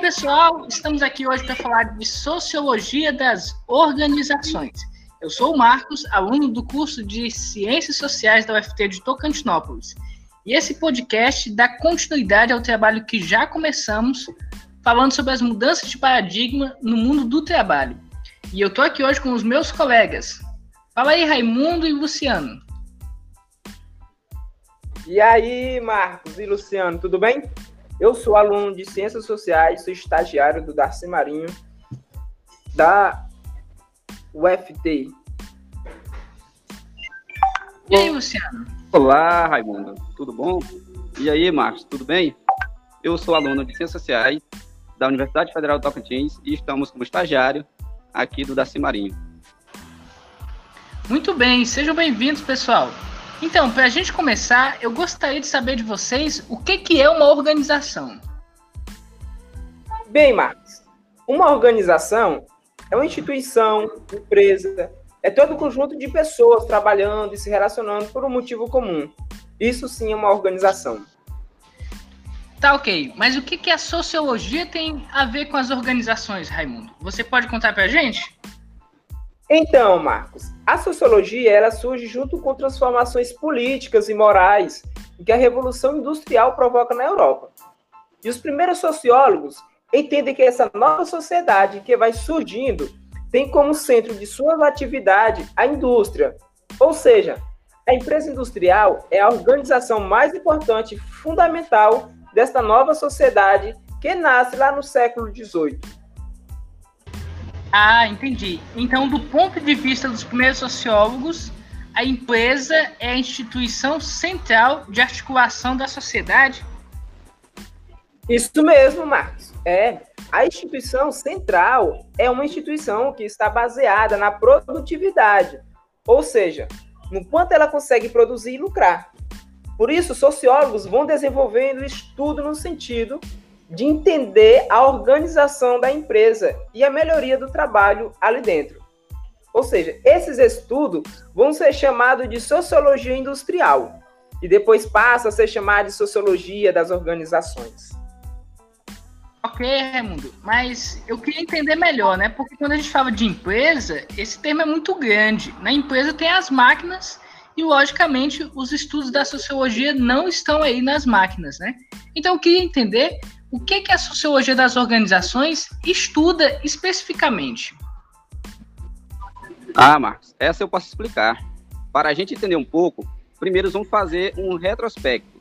pessoal, estamos aqui hoje para falar de Sociologia das Organizações. Eu sou o Marcos, aluno do curso de Ciências Sociais da UFT de Tocantinópolis. E esse podcast dá continuidade ao trabalho que já começamos, falando sobre as mudanças de paradigma no mundo do trabalho. E eu estou aqui hoje com os meus colegas. Fala aí, Raimundo e Luciano. E aí, Marcos e Luciano, tudo bem? Eu sou aluno de Ciências Sociais, sou estagiário do Darcy Marinho, da UFT. E aí, Luciano? Olá, Raimundo, tudo bom? E aí, Marcos, tudo bem? Eu sou aluno de Ciências Sociais da Universidade Federal do Tocantins e estamos como estagiário aqui do Darcy Marinho. Muito bem, sejam bem-vindos, pessoal. Então, para a gente começar, eu gostaria de saber de vocês o que, que é uma organização. Bem, Marcos, uma organização é uma instituição, empresa, é todo um conjunto de pessoas trabalhando e se relacionando por um motivo comum. Isso sim é uma organização. Tá ok, mas o que, que a sociologia tem a ver com as organizações, Raimundo? Você pode contar para a gente? Então, Marcos, a sociologia ela surge junto com transformações políticas e morais que a Revolução Industrial provoca na Europa. E os primeiros sociólogos entendem que essa nova sociedade que vai surgindo tem como centro de sua atividade a indústria. Ou seja, a empresa industrial é a organização mais importante fundamental desta nova sociedade que nasce lá no século XVIII. Ah, entendi. Então, do ponto de vista dos primeiros sociólogos, a empresa é a instituição central de articulação da sociedade? Isso mesmo, Marcos. É. A instituição central é uma instituição que está baseada na produtividade, ou seja, no quanto ela consegue produzir e lucrar. Por isso, sociólogos vão desenvolvendo estudo no sentido de entender a organização da empresa e a melhoria do trabalho ali dentro. Ou seja, esses estudos vão ser chamados de sociologia industrial e depois passa a ser chamado de sociologia das organizações. Ok, Raimundo, mas eu queria entender melhor, né? Porque quando a gente fala de empresa, esse termo é muito grande. Na empresa tem as máquinas e, logicamente, os estudos da sociologia não estão aí nas máquinas, né? Então, eu queria entender o que, que a sociologia das organizações estuda especificamente? Ah, Marcos, essa eu posso explicar. Para a gente entender um pouco, primeiro vamos fazer um retrospecto.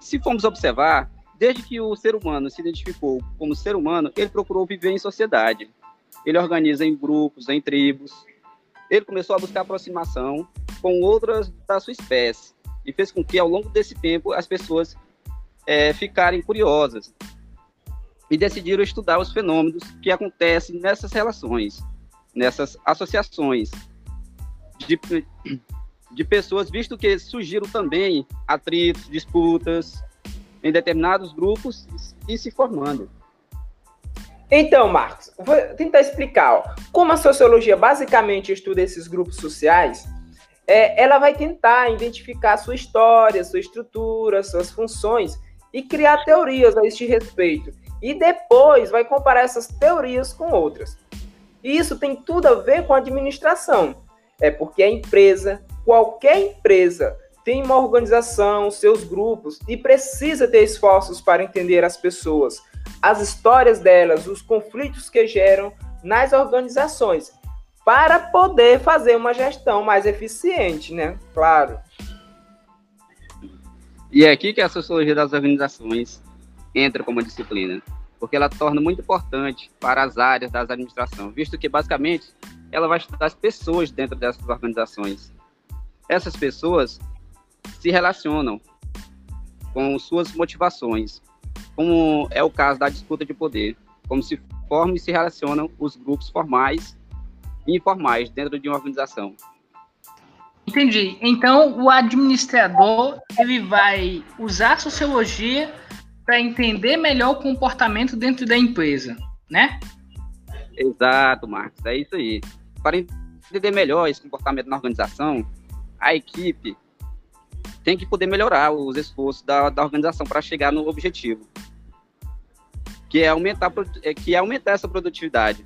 Se formos observar, desde que o ser humano se identificou como ser humano, ele procurou viver em sociedade. Ele organiza em grupos, em tribos. Ele começou a buscar aproximação com outras da sua espécie e fez com que, ao longo desse tempo, as pessoas é, ficarem curiosas, e decidiram estudar os fenômenos que acontecem nessas relações, nessas associações de, de pessoas, visto que surgiram também atritos, disputas em determinados grupos e se formando. Então, Marcos, vou tentar explicar. Ó. Como a sociologia basicamente estuda esses grupos sociais, é, ela vai tentar identificar sua história, sua estrutura, suas funções e criar teorias a este respeito e depois vai comparar essas teorias com outras. E isso tem tudo a ver com a administração. É porque a empresa, qualquer empresa, tem uma organização, seus grupos e precisa ter esforços para entender as pessoas, as histórias delas, os conflitos que geram nas organizações, para poder fazer uma gestão mais eficiente, né? Claro. E é aqui que a sociologia das organizações entra como disciplina, porque ela torna muito importante para as áreas das administrações, visto que basicamente ela vai estudar as pessoas dentro dessas organizações. Essas pessoas se relacionam com suas motivações, como é o caso da disputa de poder, como se formam e se relacionam os grupos formais e informais dentro de uma organização. Entendi. Então, o administrador ele vai usar sociologia para entender melhor o comportamento dentro da empresa, né? Exato, Marcos, é isso aí. Para entender melhor esse comportamento na organização, a equipe tem que poder melhorar os esforços da, da organização para chegar no objetivo. que é aumentar, é, que é aumentar essa produtividade.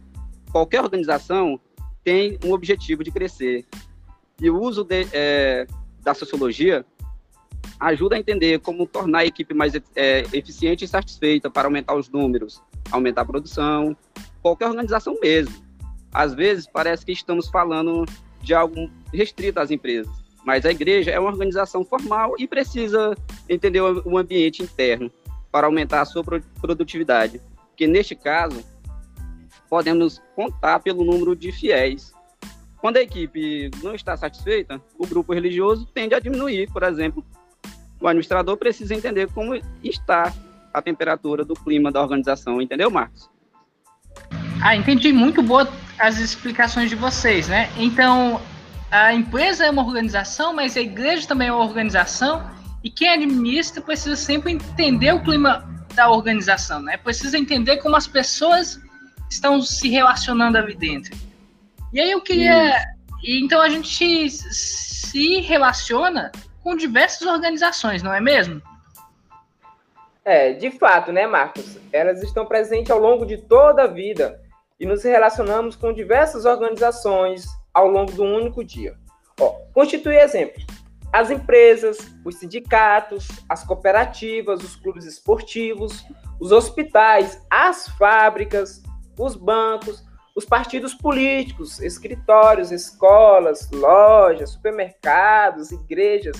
Qualquer organização tem um objetivo de crescer. E o uso de, é, da sociologia ajuda a entender como tornar a equipe mais é, eficiente e satisfeita para aumentar os números, aumentar a produção, qualquer organização mesmo. Às vezes parece que estamos falando de algo restrito às empresas, mas a igreja é uma organização formal e precisa entender o ambiente interno para aumentar a sua produtividade, que neste caso podemos contar pelo número de fiéis. Quando a equipe não está satisfeita, o grupo religioso tende a diminuir, por exemplo. O administrador precisa entender como está a temperatura do clima da organização, entendeu, Marcos? Ah, entendi muito boa as explicações de vocês, né? Então, a empresa é uma organização, mas a igreja também é uma organização, e quem administra precisa sempre entender o clima da organização, né? Precisa entender como as pessoas estão se relacionando ali dentro. E aí eu queria. Então a gente se relaciona com diversas organizações, não é mesmo? É, de fato, né, Marcos? Elas estão presentes ao longo de toda a vida e nos relacionamos com diversas organizações ao longo um único dia. Ó, constitui exemplos. As empresas, os sindicatos, as cooperativas, os clubes esportivos, os hospitais, as fábricas, os bancos, os partidos políticos, escritórios, escolas, lojas, supermercados, igrejas,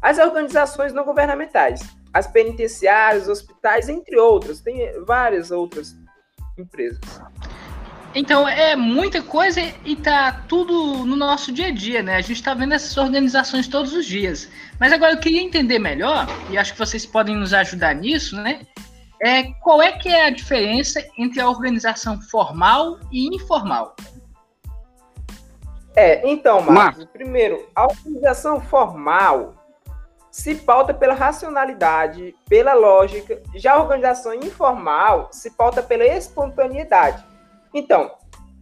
as organizações não governamentais, as penitenciárias, hospitais, entre outras. Tem várias outras empresas. Então é muita coisa e tá tudo no nosso dia a dia, né? A gente está vendo essas organizações todos os dias. Mas agora eu queria entender melhor, e acho que vocês podem nos ajudar nisso, né? É, qual é que é a diferença entre a organização formal e informal? É, então, Marcos, Mar... primeiro, a organização formal se pauta pela racionalidade, pela lógica, já a organização informal se pauta pela espontaneidade. Então,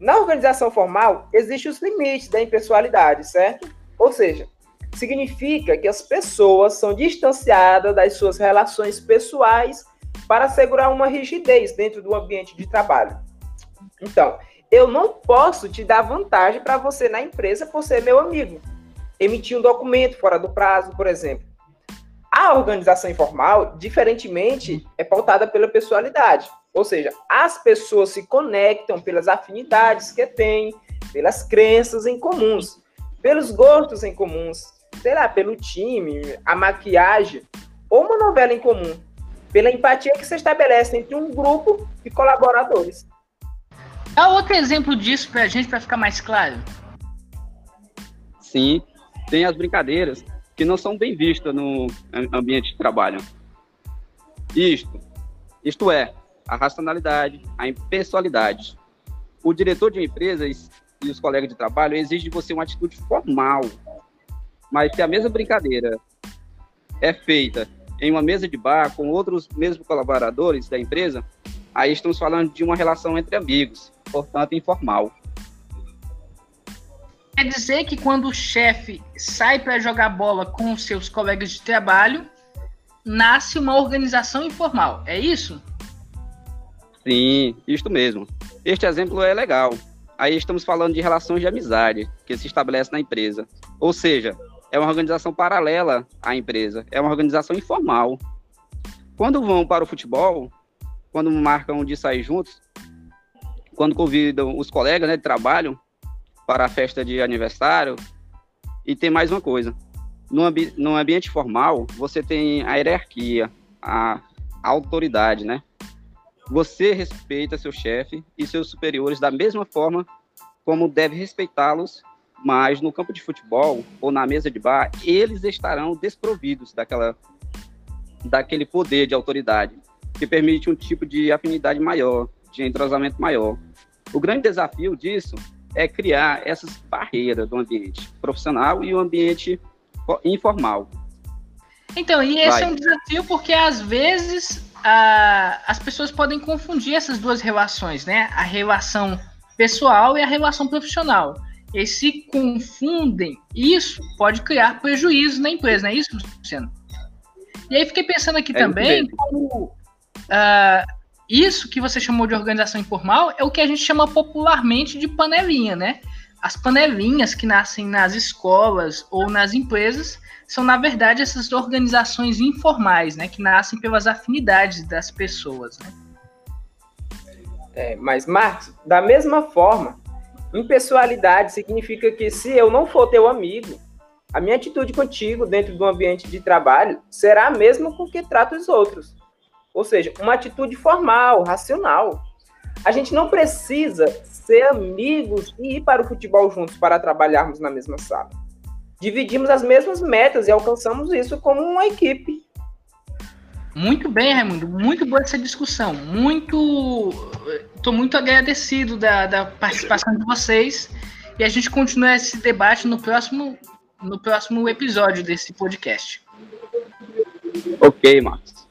na organização formal, existem os limites da impessoalidade, certo? Ou seja, significa que as pessoas são distanciadas das suas relações pessoais para assegurar uma rigidez dentro do ambiente de trabalho. Então, eu não posso te dar vantagem para você na empresa por ser meu amigo. Emitir um documento fora do prazo, por exemplo. A organização informal, diferentemente, é pautada pela pessoalidade. Ou seja, as pessoas se conectam pelas afinidades que têm, pelas crenças em comuns, pelos gostos em comuns, sei lá, pelo time, a maquiagem ou uma novela em comum, pela empatia que se estabelece entre um grupo de colaboradores. Dá outro exemplo disso para a gente, para ficar mais claro. Sim, tem as brincadeiras que não são bem vistas no ambiente de trabalho. Isto, isto é, a racionalidade, a impessoalidade. O diretor de uma empresa e os colegas de trabalho exigem de você uma atitude formal. Mas se a mesma brincadeira é feita em uma mesa de bar com outros mesmos colaboradores da empresa, aí estamos falando de uma relação entre amigos, portanto informal. Quer dizer que quando o chefe sai para jogar bola com seus colegas de trabalho, nasce uma organização informal, é isso? Sim, isto mesmo. Este exemplo é legal. Aí estamos falando de relações de amizade que se estabelece na empresa. Ou seja, é uma organização paralela à empresa, é uma organização informal. Quando vão para o futebol, quando marcam de sair juntos, quando convidam os colegas né, de trabalho para a festa de aniversário, e tem mais uma coisa. No, ambi no ambiente formal, você tem a hierarquia, a, a autoridade, né? Você respeita seu chefe e seus superiores da mesma forma como deve respeitá-los, mas no campo de futebol ou na mesa de bar, eles estarão desprovidos daquela, daquele poder de autoridade que permite um tipo de afinidade maior, de entrosamento maior. O grande desafio disso é criar essas barreiras do ambiente profissional e o ambiente informal. Então, e esse Vai. é um desafio porque às vezes a, as pessoas podem confundir essas duas relações, né? A relação pessoal e a relação profissional. E se confundem, isso pode criar prejuízo na empresa, não é isso, Luciano? E aí fiquei pensando aqui é também como uh, isso que você chamou de organização informal é o que a gente chama popularmente de panelinha, né? As panelinhas que nascem nas escolas ou nas empresas são, na verdade, essas organizações informais, né? Que nascem pelas afinidades das pessoas, né? É, mas, Marcos, da mesma forma, impessoalidade significa que se eu não for teu amigo, a minha atitude contigo dentro do ambiente de trabalho será a mesma com que trato os outros. Ou seja, uma atitude formal, racional. A gente não precisa ser amigos e ir para o futebol juntos para trabalharmos na mesma sala. Dividimos as mesmas metas e alcançamos isso como uma equipe. Muito bem, Raimundo. Muito boa essa discussão. Muito. Estou muito agradecido da, da participação de vocês. E a gente continua esse debate no próximo, no próximo episódio desse podcast. Ok, Marcos.